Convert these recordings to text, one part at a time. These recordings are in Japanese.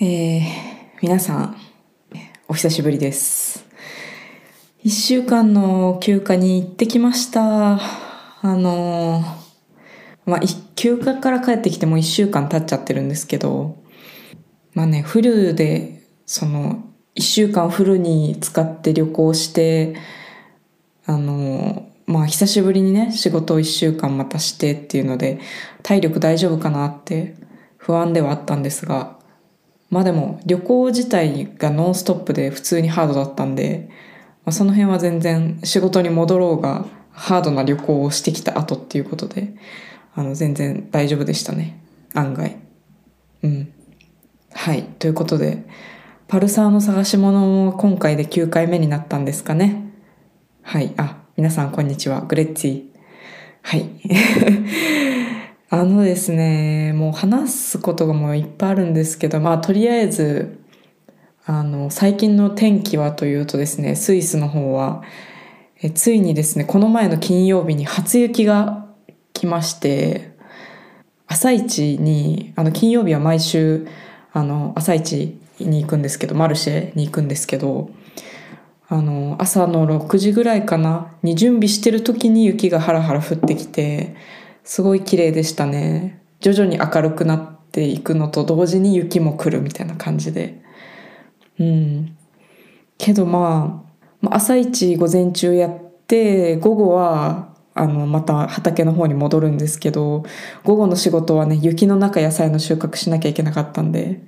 えー、皆さん、お久しぶりです。一週間の休暇に行ってきました。あのーまあ、休暇から帰ってきても一週間経っちゃってるんですけど、まあね、フルで、その、一週間フルに使って旅行して、あのーまあ、久しぶりにね、仕事を一週間またしてっていうので、体力大丈夫かなって不安ではあったんですが、まあでも旅行自体がノンストップで普通にハードだったんで、まあ、その辺は全然仕事に戻ろうがハードな旅行をしてきた後っていうことで、あの全然大丈夫でしたね。案外。うん。はい。ということで、パルサーの探し物も今回で9回目になったんですかね。はい。あ、皆さんこんにちは。グレッツィ。はい。あのですね、もう話すことがもういっぱいあるんですけど、まあとりあえず、あの、最近の天気はというとですね、スイスの方は、えついにですね、この前の金曜日に初雪が来まして、朝一に、あの、金曜日は毎週、あの、朝一に行くんですけど、マルシェに行くんですけど、あの、朝の6時ぐらいかな、に準備してる時に雪がハラハラ降ってきて、すごい綺麗でしたね。徐々に明るくなっていくのと同時に雪も来るみたいな感じで。うん。けどまあ、朝一午前中やって、午後は、あの、また畑の方に戻るんですけど、午後の仕事はね、雪の中野菜の収穫しなきゃいけなかったんで、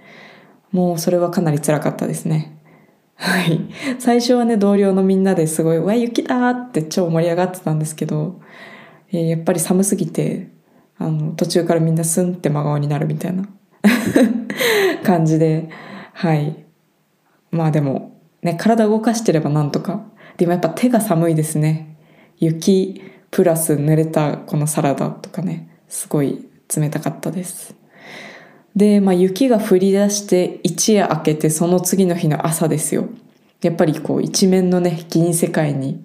もうそれはかなり辛かったですね。はい。最初はね、同僚のみんなですごい、うわ、雪だーって超盛り上がってたんですけど、えーやっぱり寒すぎて、あの、途中からみんなスンって真顔になるみたいな 感じで、はい。まあでも、ね、体動かしてればなんとか。でもやっぱ手が寒いですね。雪プラス濡れたこのサラダとかね、すごい冷たかったです。で、まあ雪が降り出して一夜明けてその次の日の朝ですよ。やっぱりこう一面のね、銀世界に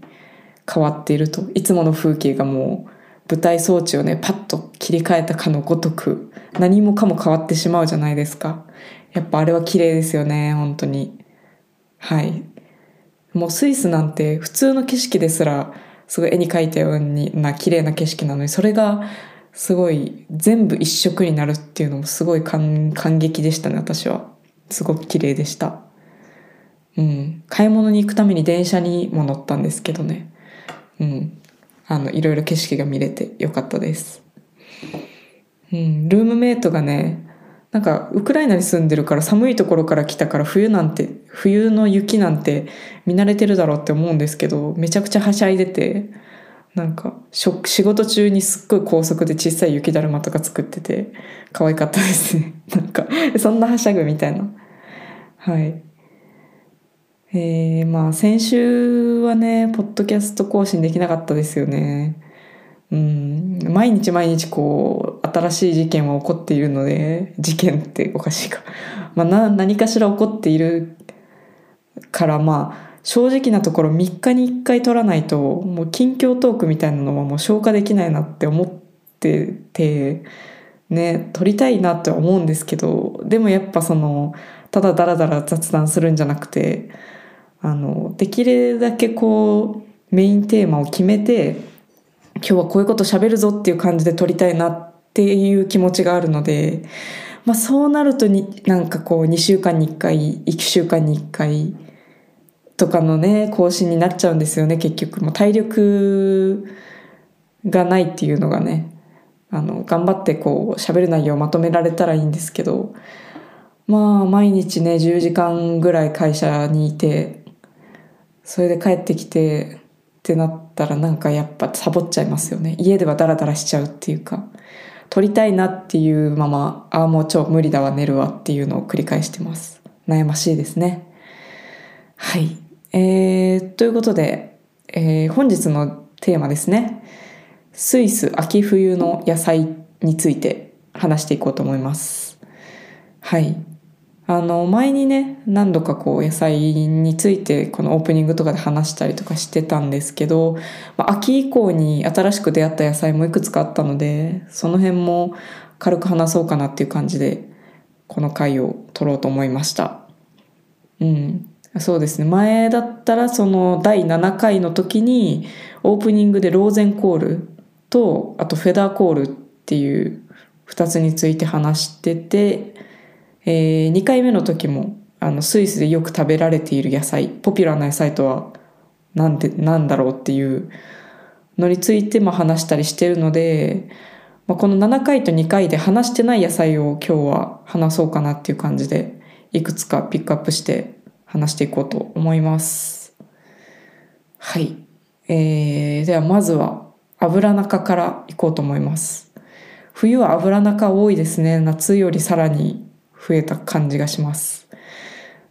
変わっていると。いつもの風景がもう舞台装置をね、パッと切り替えたかのごとく、何もかも変わってしまうじゃないですか。やっぱあれは綺麗ですよね、本当に。はい。もうスイスなんて普通の景色ですら、すごい絵に描いたような綺麗な景色なのに、それがすごい全部一色になるっていうのもすごい感激でしたね、私は。すごく綺麗でした。うん。買い物に行くために電車にも乗ったんですけどね。うん。あの、いろいろ景色が見れてよかったです。うん。ルームメイトがね、なんか、ウクライナに住んでるから寒いところから来たから冬なんて、冬の雪なんて見慣れてるだろうって思うんですけど、めちゃくちゃはしゃいでて、なんか、仕事中にすっごい高速で小さい雪だるまとか作ってて、可愛かったですね。なんか、そんなはしゃぐみたいな。はい。えー、まあ先週はね、ポッドキャスト更新できなかったですよね。うん、毎日毎日こう、新しい事件は起こっているので、事件っておかしいか。まあな、何かしら起こっているからまあ、正直なところ3日に1回撮らないと、もう近況トークみたいなのはもう消化できないなって思ってて、ね、撮りたいなって思うんですけど、でもやっぱその、ただダラダラ雑談するんじゃなくて、あの、できるだけこう、メインテーマを決めて、今日はこういうこと喋るぞっていう感じで撮りたいなっていう気持ちがあるので、まあそうなるとに、なんかこう2週間に1回、1週間に1回とかのね、更新になっちゃうんですよね、結局。もう体力がないっていうのがね、あの、頑張ってこう喋る内容をまとめられたらいいんですけど、まあ毎日ね、10時間ぐらい会社にいて、それで帰ってきてってなったらなんかやっぱサボっちゃいますよね。家ではダラダラしちゃうっていうか、撮りたいなっていうまま、ああもう超無理だわ寝るわっていうのを繰り返してます。悩ましいですね。はい。えー、ということで、えー本日のテーマですね。スイス秋冬の野菜について話していこうと思います。はい。あの、前にね、何度かこう野菜についてこのオープニングとかで話したりとかしてたんですけど、まあ、秋以降に新しく出会った野菜もいくつかあったので、その辺も軽く話そうかなっていう感じで、この回を撮ろうと思いました。うん。そうですね。前だったらその第7回の時にオープニングでローゼンコールとあとフェダーコールっていう2つについて話してて、えー、2回目の時もあのスイスでよく食べられている野菜ポピュラーな野菜とは何で何だろうっていうのについてまあ話したりしてるので、まあ、この7回と2回で話してない野菜を今日は話そうかなっていう感じでいくつかピックアップして話していこうと思います。はい。えー、ではまずは油中からいこうと思います。冬は油中多いですね。夏よりさらに増えた感じがします。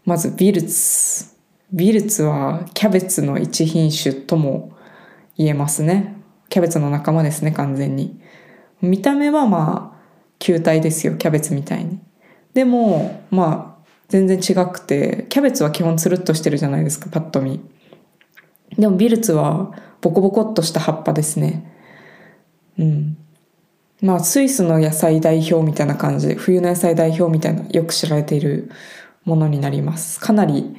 まずビルツ。ビルツはキャベツの一品種とも言えますね。キャベツの仲間ですね、完全に。見た目はまあ、球体ですよ、キャベツみたいに。でも、まあ、全然違くて、キャベツは基本つるっとしてるじゃないですか、パッと見。でもビルツはボコボコっとした葉っぱですね。うん。まあ、スイスの野菜代表みたいな感じで、冬の野菜代表みたいな、よく知られているものになります。かなり、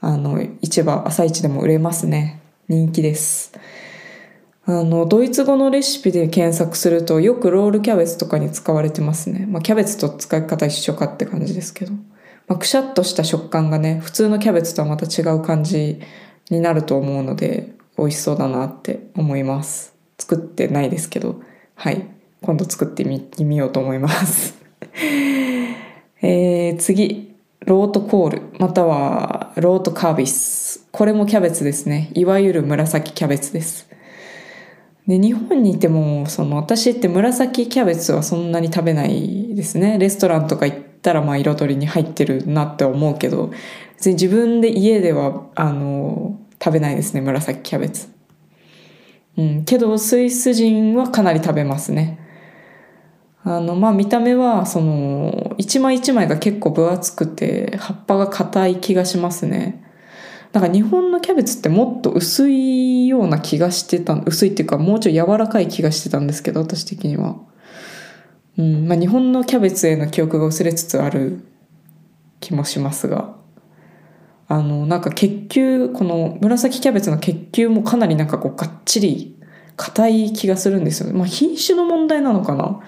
あの、市場、朝市でも売れますね。人気です。あの、ドイツ語のレシピで検索すると、よくロールキャベツとかに使われてますね。まあ、キャベツと使い方一緒かって感じですけど。まあ、くしゃっとした食感がね、普通のキャベツとはまた違う感じになると思うので、美味しそうだなって思います。作ってないですけど、はい。今度作ってみみようと思います えー、次、ロートコール、またはロートカービス。これもキャベツですね。いわゆる紫キャベツです。で、日本にいても、その私って紫キャベツはそんなに食べないですね。レストランとか行ったらまあ彩りに入ってるなって思うけど、別に自分で家では、あの、食べないですね、紫キャベツ。うん、けどスイス人はかなり食べますね。あの、まあ見た目は、その、一枚一枚が結構分厚くて、葉っぱが硬い気がしますね。なんか日本のキャベツってもっと薄いような気がしてた、薄いっていうかもうちょい柔らかい気がしてたんですけど、私的には。うん、まあ日本のキャベツへの記憶が薄れつつある気もしますが。あの、なんか結球、この紫キャベツの結球もかなりなんかこうがっちり硬い気がするんですよね。まあ品種の問題なのかな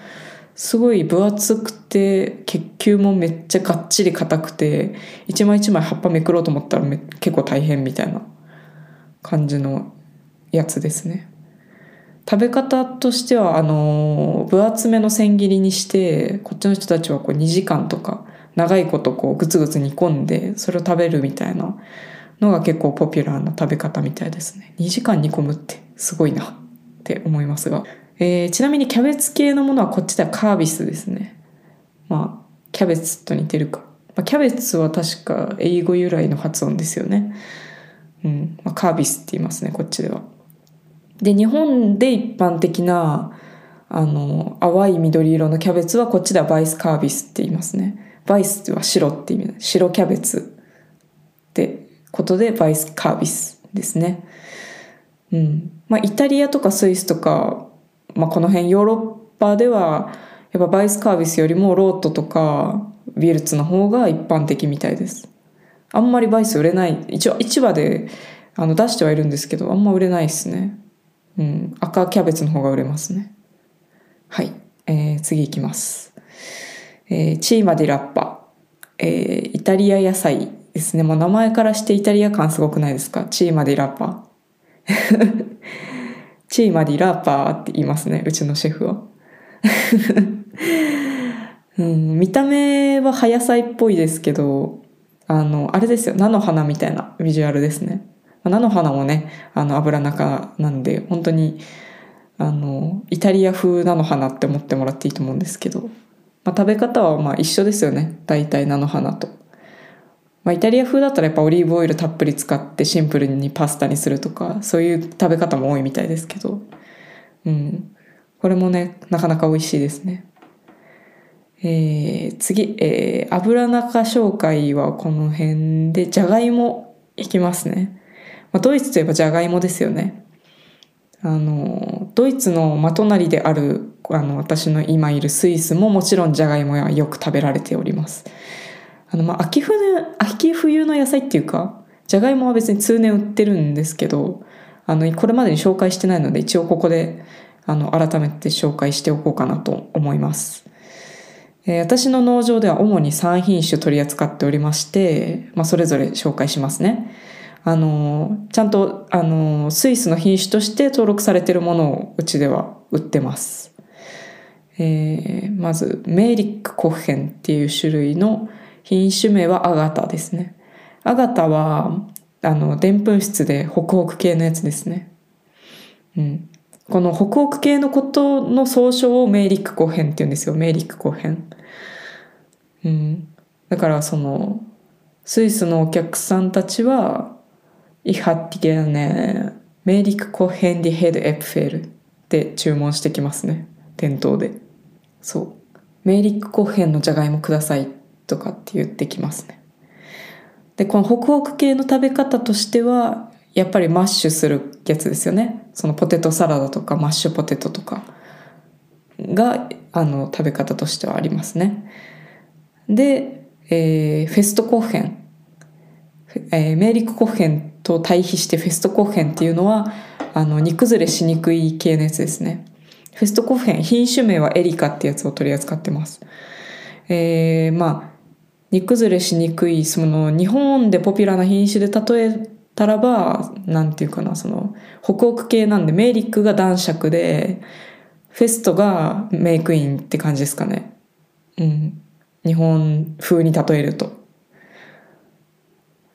すごい分厚くて、結球もめっちゃがっちり硬くて、一枚一枚葉っぱめくろうと思ったら結構大変みたいな感じのやつですね。食べ方としては、あの、分厚めの千切りにして、こっちの人たちはこう2時間とか長いことこうグツグツ煮込んでそれを食べるみたいなのが結構ポピュラーな食べ方みたいですね2時間煮込むってすごいなって思いますが、えー、ちなみにキャベツ系のものはこっちではカービスですね。まあキャベツと似てるか、まあ、キャベツは確か英語由来の発音ですよね。うん、まあ、カービスって言いますねこっちでは。で日本で一般的なあの淡い緑色のキャベツはこっちではバイスカービスって言いますね。バイスは白って意味白キャベツってことでバイスカービスですね。うん。まあイタリアとかスイスとか、まあこの辺ヨーロッパではやっぱバイスカービスよりもロートとかビルツの方が一般的みたいです。あんまりバイス売れない。一応市場であの出してはいるんですけど、あんま売れないですね。うん。赤キャベツの方が売れますね。はい。えー、次行きます。えー、チーマディラッパ、えー、イタリア野菜ですね。もう名前からしてイタリア感すごくないですか？チーマディラッパ。チーマディラッパーって言いますね。うちのシェフは。うん、見た目は葉野菜っぽいですけど、あの、あれですよ。菜の花みたいなビジュアルですね。菜の花もね、あの、油中なんで、本当に、あの、イタリア風菜の花って思ってもらっていいと思うんですけど、まあ、食べ方はまあ一緒ですよね大体菜の花と、まあ、イタリア風だったらやっぱオリーブオイルたっぷり使ってシンプルにパスタにするとかそういう食べ方も多いみたいですけど。うん。これもねなかなか美味しいですね。えー、次、えー、油中紹介はこの辺でじゃがいもいきますね、まあ、ドイツといえばじゃがいもですよね。あのドイツの真隣であるあの私の今いるスイスももちろんじゃがいもはよく食べられております。あのまあ秋冬秋冬の野菜っていうかじゃがいもは別に通年売ってるんですけどあのこれまでに紹介してないので一応ここであの改めて紹介しておこうかなと思いますえー、私の農場では主に3品種取り扱っておりまして、まあ、それぞれ紹介しますね。あの、ちゃんと、あの、スイスの品種として登録されてるものをうちでは売ってます。えー、まず、メーリックコッヘンっていう種類の品種名はアガタですね。アガタは、あの、でんぷん質でホクホク系のやつですね。うん。このホクホク系のことの総称をメーリックコヘンって言うんですよ。メーリックコヘン。うん。だからその、スイスのお客さんたちは、Ich hatte gerne Melik Kochen die Head Äpfel って注文してきますね。店頭で。そう。メーリックコヘンのじゃがいもくださいとかって言ってきますね。で、このホクホク系の食べ方としては、やっぱりマッシュするやつですよね。そのポテトサラダとかマッシュポテトとかが、あの、食べ方としてはありますね。で、えー、フェストコッヘン。えー、メーリックコッヘンと対比してフェストコッヘンっていうのは、あの、煮崩れしにくい系のやつですね。フェストコッヘン、品種名はエリカってやつを取り扱ってます。えー、まあ、煮崩れしにくい、その、日本でポピュラーな品種で例えたらば、なんていうかな、その、北欧系なんで、メーリックが男爵で、フェストがメイクインって感じですかね。うん。日本風に例えると。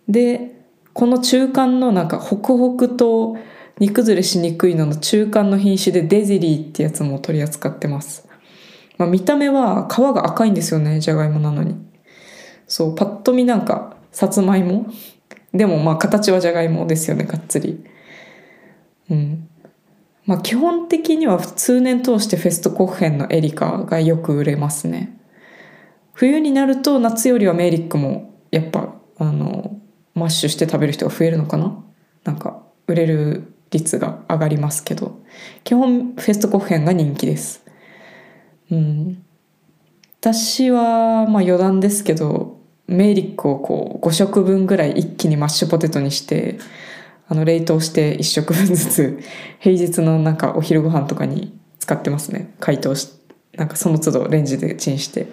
で、この中間のなんか、ホクホクと煮崩れしにくいのの中間の品種でデゼリーってやつも取り扱ってます。まあ、見た目は皮が赤いんですよね、じゃがいもなのに。そう、パッと見なんか、さつまいも？でもまあ形はじゃがいもですよね、がっつり。うん。まあ基本的には通年通してフェストコッヘンのエリカがよく売れますね。冬になると夏よりはメーリックもやっぱあのマッシュして食べる人が増えるのかな？なんか売れる率が上がりますけど基本フェストコッヘンが人気です。うん。私はまあ余談ですけどメーリックをこう5食分ぐらい一気にマッシュポテトにしてあの冷凍して1食分ずつ 平日のなんかお昼ご飯とかに使ってますね。解凍しなんかその都度レンジでチンして。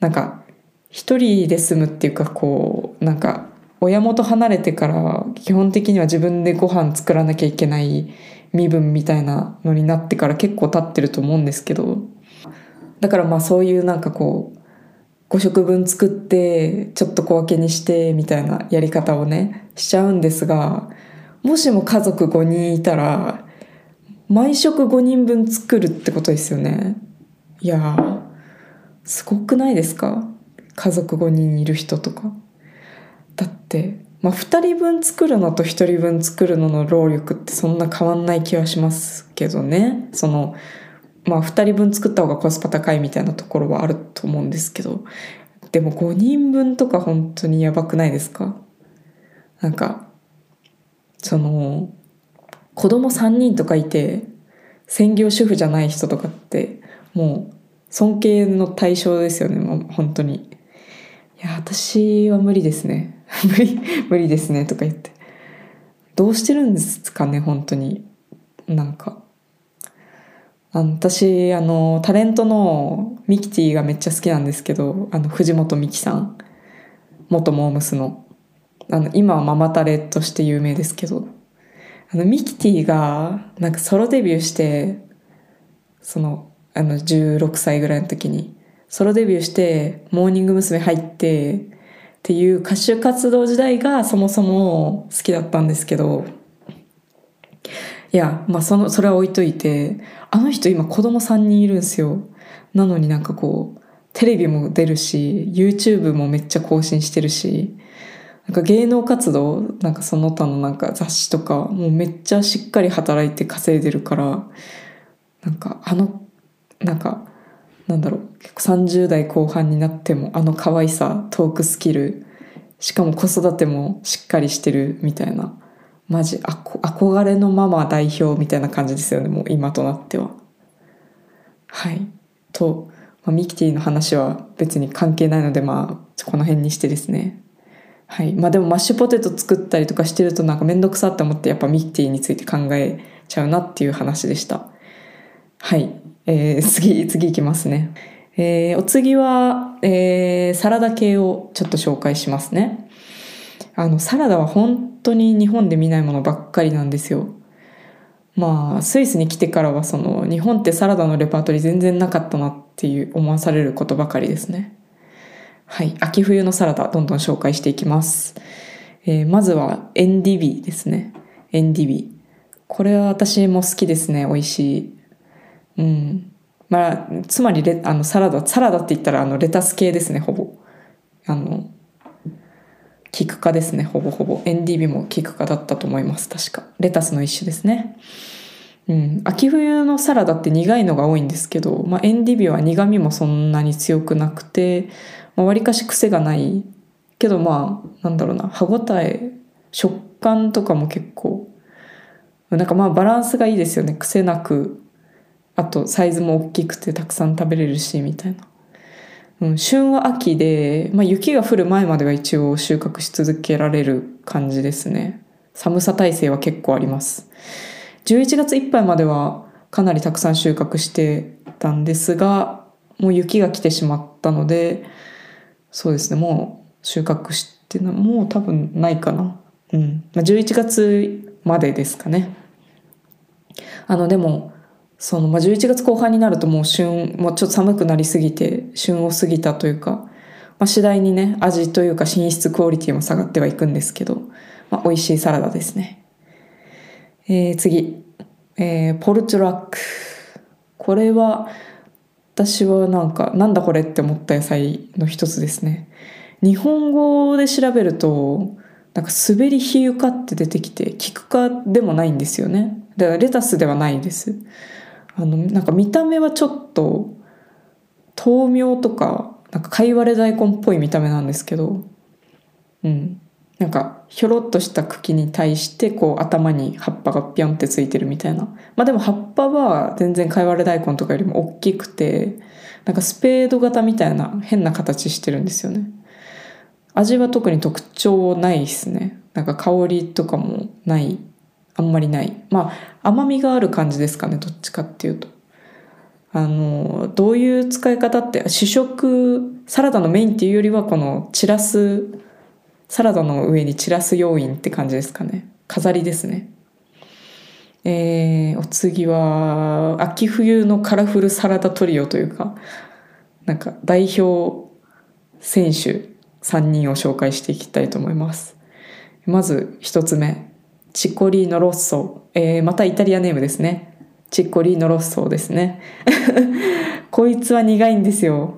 なんか一人で住むっていうかこうなんか親元離れてから基本的には自分でご飯作らなきゃいけない身分みたいなのになってから結構経ってると思うんですけど。だからまあそういうなんかこう5食分作ってちょっと小分けにしてみたいなやり方をねしちゃうんですがもしも家族5人いたら毎食5人分作るってことですよね。いやーすごくないですか？家族5人いる人とか。だってまあ2人分作るのと1人分作るのの労力ってそんな変わんない気はしますけどね。そのまあ2人分作った方がコスパ高いみたいなところはあると思うんですけど、でも5人分とか本当にやばくないですか？なんか、その、子供3人とかいて、専業主婦じゃない人とかって、もう尊敬の対象ですよね、もう本当に。いや、私は無理ですね。無理、無理ですね、とか言って。どうしてるんですかね、本当に。なんか。あの私あのタレントのミキティがめっちゃ好きなんですけどあの藤本美貴さん元モームスのあの今はママタレとして有名ですけどあのミキティがなんかソロデビューしてそのあの16歳ぐらいの時にソロデビューしてモーニング娘。入ってっていう歌手活動時代がそもそも好きだったんですけどいや、まあその、それは置いといて、あの人今子供3人いるんですよ。なのになんかこう、テレビも出るし、YouTube もめっちゃ更新してるし、なんか芸能活動、なんかその他のなんか雑誌とか、もうめっちゃしっかり働いて稼いでるから、なんかあの、なんか、なんだろう、結構30代後半になってもあの可愛さ、トークスキル、しかも子育てもしっかりしてるみたいなマジあこ憧れのママ代表みたいな感じですよねもう今となっては。はい。と、まあ、ミキティの話は別に関係ないのでまあこの辺にしてですね。はい。まあでもマッシュポテト作ったりとかしてるとなんか面倒くさって思ってやっぱミキティについて考えちゃうなっていう話でした。はい。えー、次次いきますね。えー、お次は、えー、サラダ系をちょっと紹介しますね。あのサラダは本当に日本で見ないものばっかりなんですよ。まあスイスに来てからはその日本ってサラダのレパートリー全然なかったなっていう思わされることばかりですね。はい。秋冬のサラダどんどん紹介していきます、えー、まずはエンディビですね。エンディビこれは私も好きですね。美味しい。うん。まあつまりレあのサラダサラダって言ったらあのレタス系ですねほぼ。あのキク科ですね。ほぼほぼ。エンディビもキク科だったと思います。確か。レタスの一種ですね。うん。秋冬のサラダって苦いのが多いんですけど、まあ、エンディビは苦味もそんなに強くなくてわり、かし癖がないけどまあなんだろうな。歯ごたえ食感とかも結構なんかまあバランスがいいですよね。癖なくあとサイズも大きくてたくさん食べれるしみたいな。うん、旬は秋で、まあ、雪が降る前までは一応収穫し続けられる感じですね。寒さ耐性は結構あります。11月いっぱいまではかなりたくさん収穫してたんですがもう雪が来てしまったのでそうですねもう収穫してもう多分ないかな。うん、まあ、11月までですかね。あのでもその、まあ、11月後半になるともう旬、もうちょっと寒くなりすぎて、旬を過ぎたというか、まあ、次第にね、味というか品質クオリティも下がってはいくんですけど、まあ、美味しいサラダですね。えー、次、えー、ポルチョラック。これは、私はなんか、なんだこれって思った野菜の一つですね。日本語で調べると、なんか滑り比喩かって出てきて、キク科でもないんですよね。だからレタスではないです。あのなんか見た目はちょっと豆苗とかなんか貝割れ大根っぽい見た目なんですけどうん。なんかひょろっとした茎に対してこう頭に葉っぱがピョンってついてるみたいな。まあでも葉っぱは全然貝割れ大根とかよりも大きくてなんかスペード型みたいな変な形してるんですよね。味は特に特徴ないですね。なんか香りとかもないあんまりない。まあ甘みがある感じですかねどっちかっていうと。あのどういう使い方って主食サラダのメインっていうよりはこの散らすサラダの上に散らす要因って感じですかね。飾りですね。えー、お次は秋冬のカラフルサラダトリオというかなんか代表選手3人を紹介していきたいと思います。まず1つ目。チコリーノロッソ、えー、またイタリアネームですね。チッコリーノロッソですね。こいつは苦いんですよ。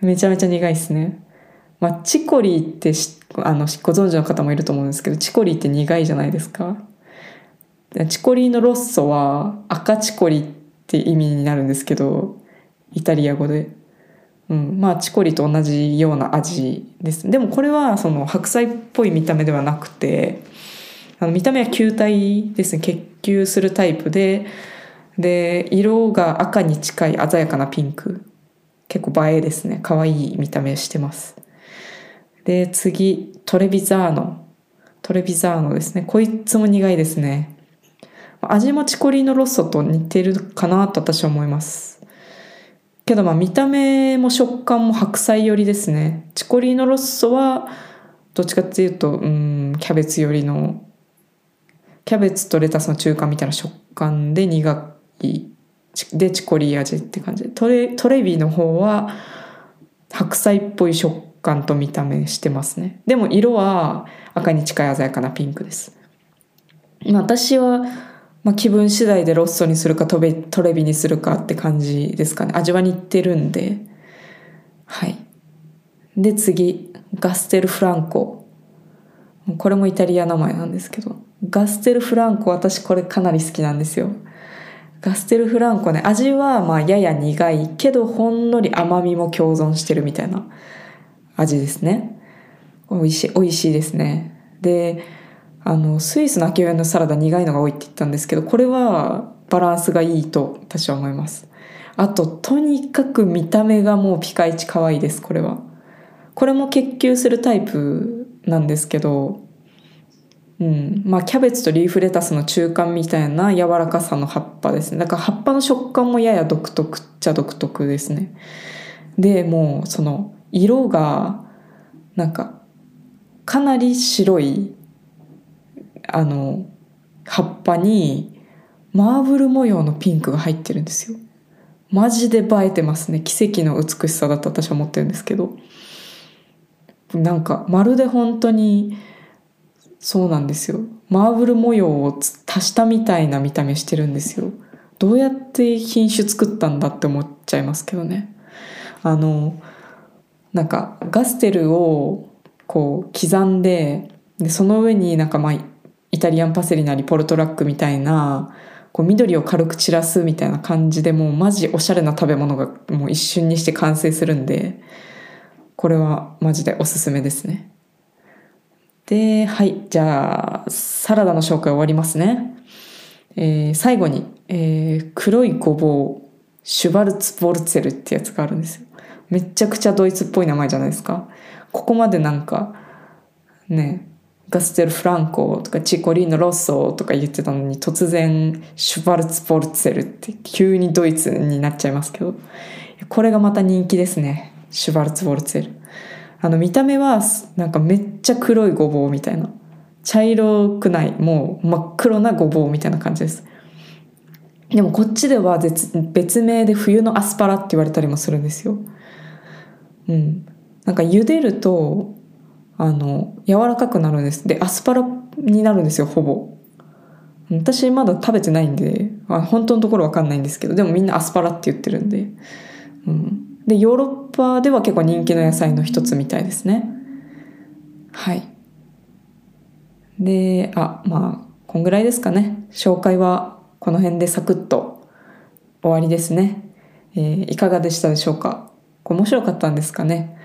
めちゃめちゃ苦いですね。まあ、チコリーってあのご存知の方もいると思うんですけど、チコリーって苦いじゃないですか。チコリーノロッソは赤チコリって意味になるんですけど、イタリア語で。うん、まあチコリと同じような味です。でもこれはその白菜っぽい見た目ではなくて、あの見た目は球体ですね。結球するタイプでで色が赤に近い鮮やかなピンク。結構映えですね。可愛い見た目してます。で次トレビザーノ。トレビザーノですね。こいつも苦いですね。味もチコリーノロッソと似てるかなと私は思います。けどまあ見た目も食感も白菜寄りですね。チコリーノロッソはどっちかっていうとうんキャベツ寄りのキャベツとレタスの中間みたいな食感で苦いでチコリー味って感じ。でトレトレビの方は白菜っぽい食感と見た目してますね。でも色は赤に近い鮮やかなピンクです。私は、まあ、気分次第でロッソにするかトベトレビにするかって感じですかね。味は似てるんで。はい。で次。ガステルフランコ。これもイタリア名前なんですけどガステルフランコ私これかなり好きなんですよ。ガステルフランコね味はまあやや苦いけどほんのり甘みも共存してるみたいな味ですね。美味しい美味しいですね。であのスイスの秋冬のサラダ苦いのが多いって言ったんですけどこれはバランスがいいと私は思います。あととにかく見た目がもうピカイチ可愛いですこれは。これも結球するタイプなんですけどうん。まあキャベツとリーフレタスの中間みたいな柔らかさの葉っぱですね。だから葉っぱの食感もやや独特っちゃ独特ですね。でもうその色がなんかかなり白いあの葉っぱにマーブル模様のピンクが入ってるんですよ。マジで映えてますね。奇跡の美しさだと私は思ってるんですけど。なんかまるで本当にそうなんですよ。マーブル模様を足したみたいな見た目してるんですよ。どうやって品種作ったんだって思っちゃいますけどね。あのなんかガステルをこう刻んででその上になんかまあイタリアンパセリなりポルトラックみたいなこう緑を軽く散らすみたいな感じでもうマジおしゃれな食べ物がもう一瞬にして完成するんでこれはマジでおすすめですね。ではいじゃあサラダの紹介終わりますね、えー、最後に、えー、黒いごぼうシュバルツボルツェルってやつがあるんですよ。めちゃくちゃドイツっぽい名前じゃないですか。ここまでなんかねガステル・フランコとかチコリーノ・ロッソとか言ってたのに突然シュバルツ・ボルツェルって急にドイツになっちゃいますけど。これがまた人気ですね。シュバルツ・ボルツェル。あの見た目はなんかめっちゃ黒いごぼうみたいな。茶色くないもう真っ黒なごぼうみたいな感じです。でもこっちでは別名で冬のアスパラって言われたりもするんですよ。うん。なんか茹でるとあの柔らかくなるんです。でアスパラになるんですよほぼ。私まだ食べてないんであ本当のところわかんないんですけどでもみんなアスパラって言ってるんで、うん、でヨーロッパでは結構人気の野菜の一つみたいですね。はい。であまあこんぐらいですかね。紹介はこの辺でサクッと終わりですね、えー、いかがでしたでしょうか？面白かったんですかね？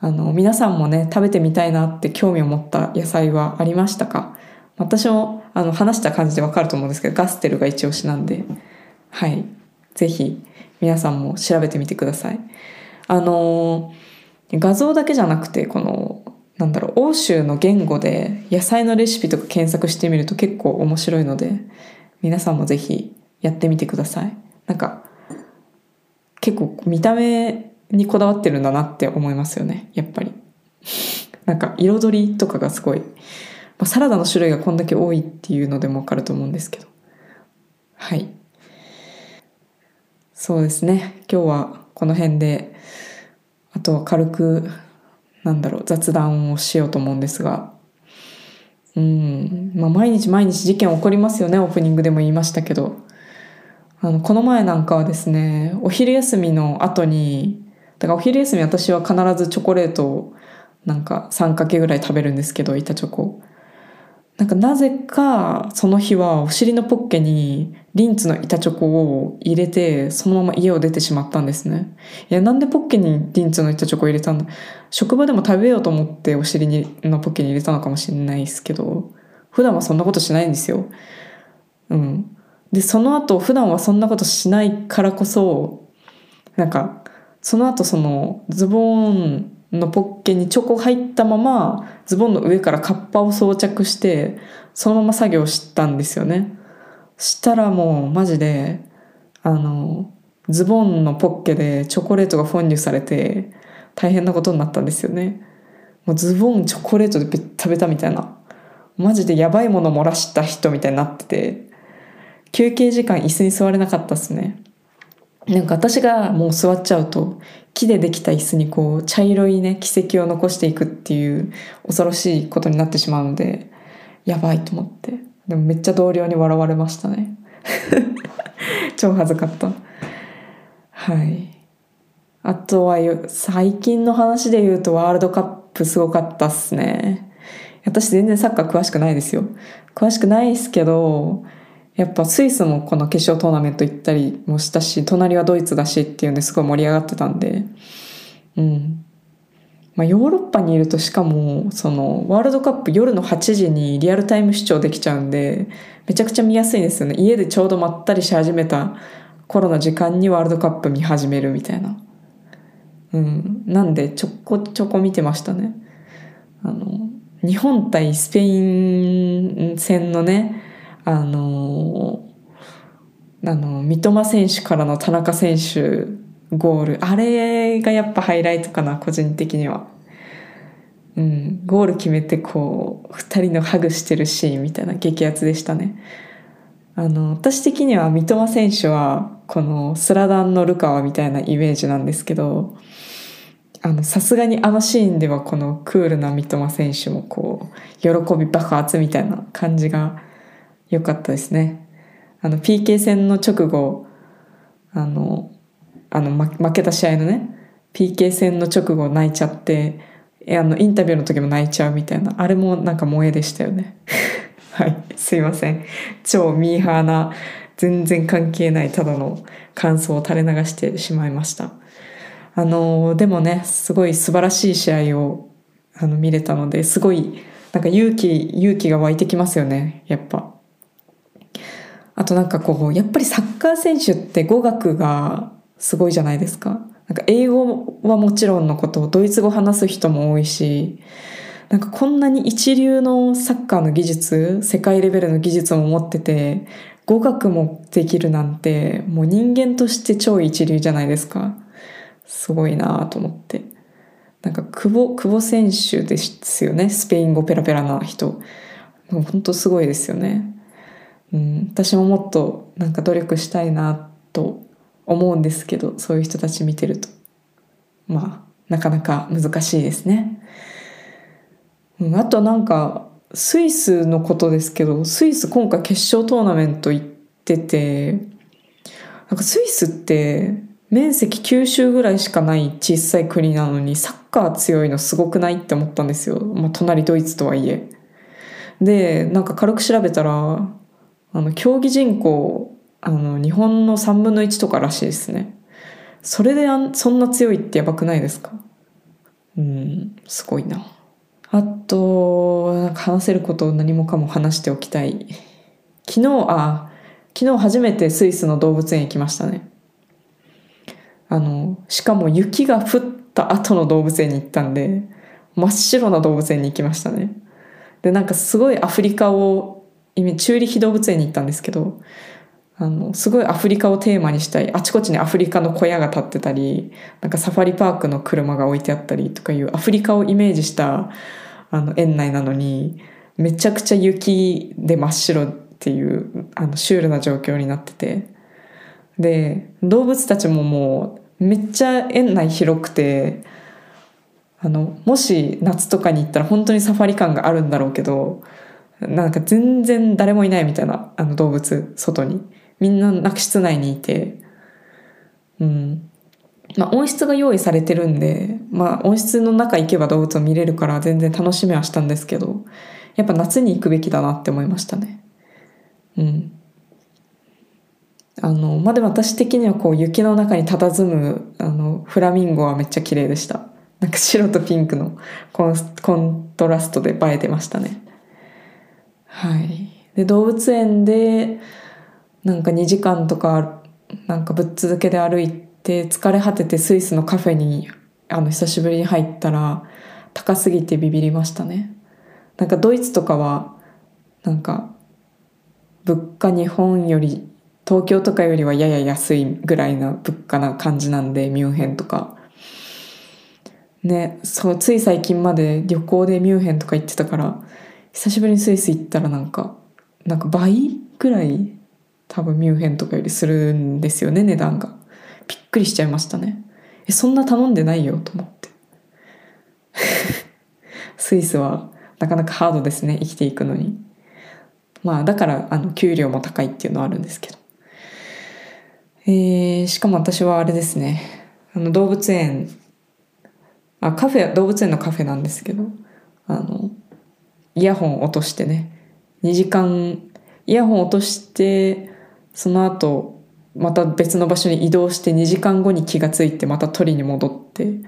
あの皆さんもね食べてみたいなって興味を持った野菜はありましたか？私もあの話した感じでわかると思うんですけどガステルが一押しなんで。はい。是非皆さんも調べてみてください。あの画像だけじゃなくてこのなんだろう欧州の言語で野菜のレシピとか検索してみると結構面白いので皆さんも是非やってみてください。なんか結構見た目にこだわってるんだなって思いますよねやっぱり。なんか彩りとかがすごい、まあ、サラダの種類がこんだけ多いっていうのでもわかると思うんですけど。はい。そうですね。今日はこの辺であとは軽くなんだろう雑談をしようと思うんですが。うん。まあ毎日毎日事件起こりますよね。オープニングでも言いましたけど。あのこの前なんかはですねお昼休みの後にだからお昼休み私は必ずチョコレートをなんか3かけぐらい食べるんですけど板チョコ。なんかなぜかその日はお尻のポッケにリンツの板チョコを入れてそのまま家を出てしまったんですね。いやなんでポッケにリンツの板チョコを入れたんだ職場でも食べようと思ってお尻にのポッケに入れたのかもしれないですけど普段はそんなことしないんですよ。うん。でその後普段はそんなことしないからこそなんかその後そのズボンのポッケにチョコ入ったままズボンの上からカッパを装着してそのまま作業したんですよね。したらもうマジであのズボンのポッケでチョコレートがフォンニュされて大変なことになったんですよね。もうズボンチョコレートでベッタベタみたいな。マジでやばいもの漏らした人みたいになってて休憩時間椅子に座れなかったっすね。なんか私がもう座っちゃうと木でできた椅子にこう茶色いね軌跡を残していくっていう恐ろしいことになってしまうのでやばいと思って。でもめっちゃ同僚に笑われましたね。超恥ずかった。はい。あとは最近の話で言うとワールドカップすごかったっすね。私全然サッカー詳しくないですよ。詳しくないですけどやっぱスイスもこの決勝トーナメント行ったりもしたし隣はドイツだしっていうんですごい盛り上がってたんで。うん。まあ、ヨーロッパにいるとしかもそのワールドカップ夜の8時にリアルタイム視聴できちゃうんでめちゃくちゃ見やすいんですよね。家でちょうどまったりし始めた頃の時間にワールドカップ見始めるみたいな。うん。なんでちょこちょこ見てましたね。あの日本対スペイン戦のねあのあの三笘選手からの田中選手ゴールあれがやっぱハイライトかな個人的には。うん、ゴール決めてこう2人のハグしてるシーンみたいな激アツでしたね。あの私的には三笘選手はこのスラダンのルカワみたいなイメージなんですけどさすがにあのシーンではこのクールな三笘選手もこう喜び爆発みたいな感じが良かったですね。あの PK 戦の直後あのあの負けた試合のね PK 戦の直後泣いちゃってあのインタビューの時も泣いちゃうみたいなあれもなんか萌えでしたよね。はいすいません。超ミーハーな全然関係ないただの感想を垂れ流してしまいました。あのでもねすごい素晴らしい試合をあの見れたのですごいなんか勇気勇気が湧いてきますよねやっぱ。あとなんかこうやっぱりサッカー選手って語学がすごいじゃないですか。なんか英語はもちろんのことドイツ語話す人も多いしなんかこんなに一流のサッカーの技術世界レベルの技術も持ってて語学もできるなんてもう人間として超一流じゃないですか。すごいなと思って。なんか久保久保選手ですよね。スペイン語ペラペラな人。もう本当すごいですよね、うん、私ももっとなんか努力したいなと思うんですけどそういう人たち見てるとまあなかなか難しいですね。うん、あとなんかスイスのことですけどスイス今回決勝トーナメント行っててなんかスイスって面積九州ぐらいしかない小さい国なのにサッカー強いのすごくないって思ったんですよ、まあ、隣ドイツとはいえ。でなんか軽く調べたらあの競技人口あの日本の3分の1とからしいですね。それであんそんな強いってやばくないですか？うんすごいな。あとな話せることを何もかも話しておきたい。昨日あ昨日初めてスイスの動物園行きましたね。あのしかも雪が降った後の動物園に行ったんで真っ白な動物園に行きましたね。でなんかすごいアフリカをチューリヒ動物園に行ったんですけどあの、すごいアフリカをテーマにしたい。あちこちにアフリカの小屋が建ってたり、なんかサファリパークの車が置いてあったりとかいうアフリカをイメージしたあの園内なのに、めちゃくちゃ雪で真っ白っていうあのシュールな状況になってて。で、動物たちももうめっちゃ園内広くて、あの、もし夏とかに行ったら本当にサファリ感があるんだろうけど、なんか全然誰もいないみたいな、あの動物、外に。みんななく室内にいて、うん。まあ温室が用意されてるんで、まあ温室の中行けば動物を見れるから全然楽しみはしたんですけど、やっぱ夏に行くべきだなって思いましたね。うん。あの、まあ、でも私的にはこう雪の中に佇むあのフラミンゴはめっちゃ綺麗でした。なんか白とピンクのコンコントラストで映えてましたね。はい。で、動物園で、なんか2時間とかなんかぶっ続けで歩いて疲れ果ててスイスのカフェにあの久しぶりに入ったら高すぎてビビりましたねなんかドイツとかはなんか物価日本より東京とかよりはやや安いぐらいな物価な感じなんでミュンヘンとかねそうつい最近まで旅行でミュンヘンとか行ってたから久しぶりにスイス行ったらなんかなんか倍ぐらい多分ミュンヘンとかよりするんですよね値段が。びっくりしちゃいましたね。えそんな頼んでないよと思って。スイスはなかなかハードですね生きていくのに。まあだからあの給料も高いっていうのはあるんですけど。えー、しかも私はあれですね。あの動物園。あカフェ動物園のカフェなんですけど。あのイヤホン落としてね。2時間イヤホン落としてその後また別の場所に移動して2時間後に気がついてまた取りに戻って。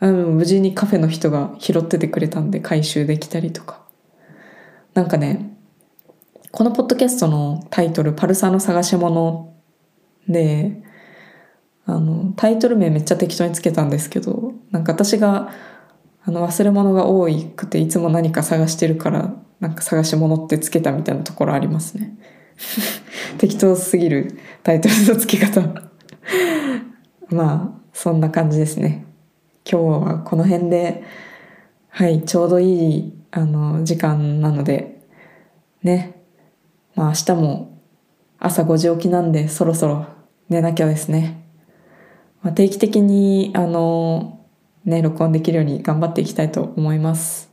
あの無事にカフェの人が拾っててくれたんで回収できたりとか。なんかねこのポッドキャストのタイトル「パルサの探し物」であのタイトル名めっちゃ適当につけたんですけどなんか私があの忘れ物が多くていつも何か探してるからなんか探し物ってつけたみたいなところありますね。適当すぎるタイトルの付け方。まあそんな感じですね。今日はこの辺ではいちょうどいいあの時間なのでね。まあ明日も朝5時起きなんでそろそろ寝なきゃですね、まあ、定期的にあのね録音できるように頑張っていきたいと思います。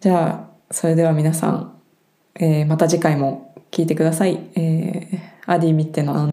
じゃあそれでは皆さん、えー、また次回も聞いてください、えー、アディミッテの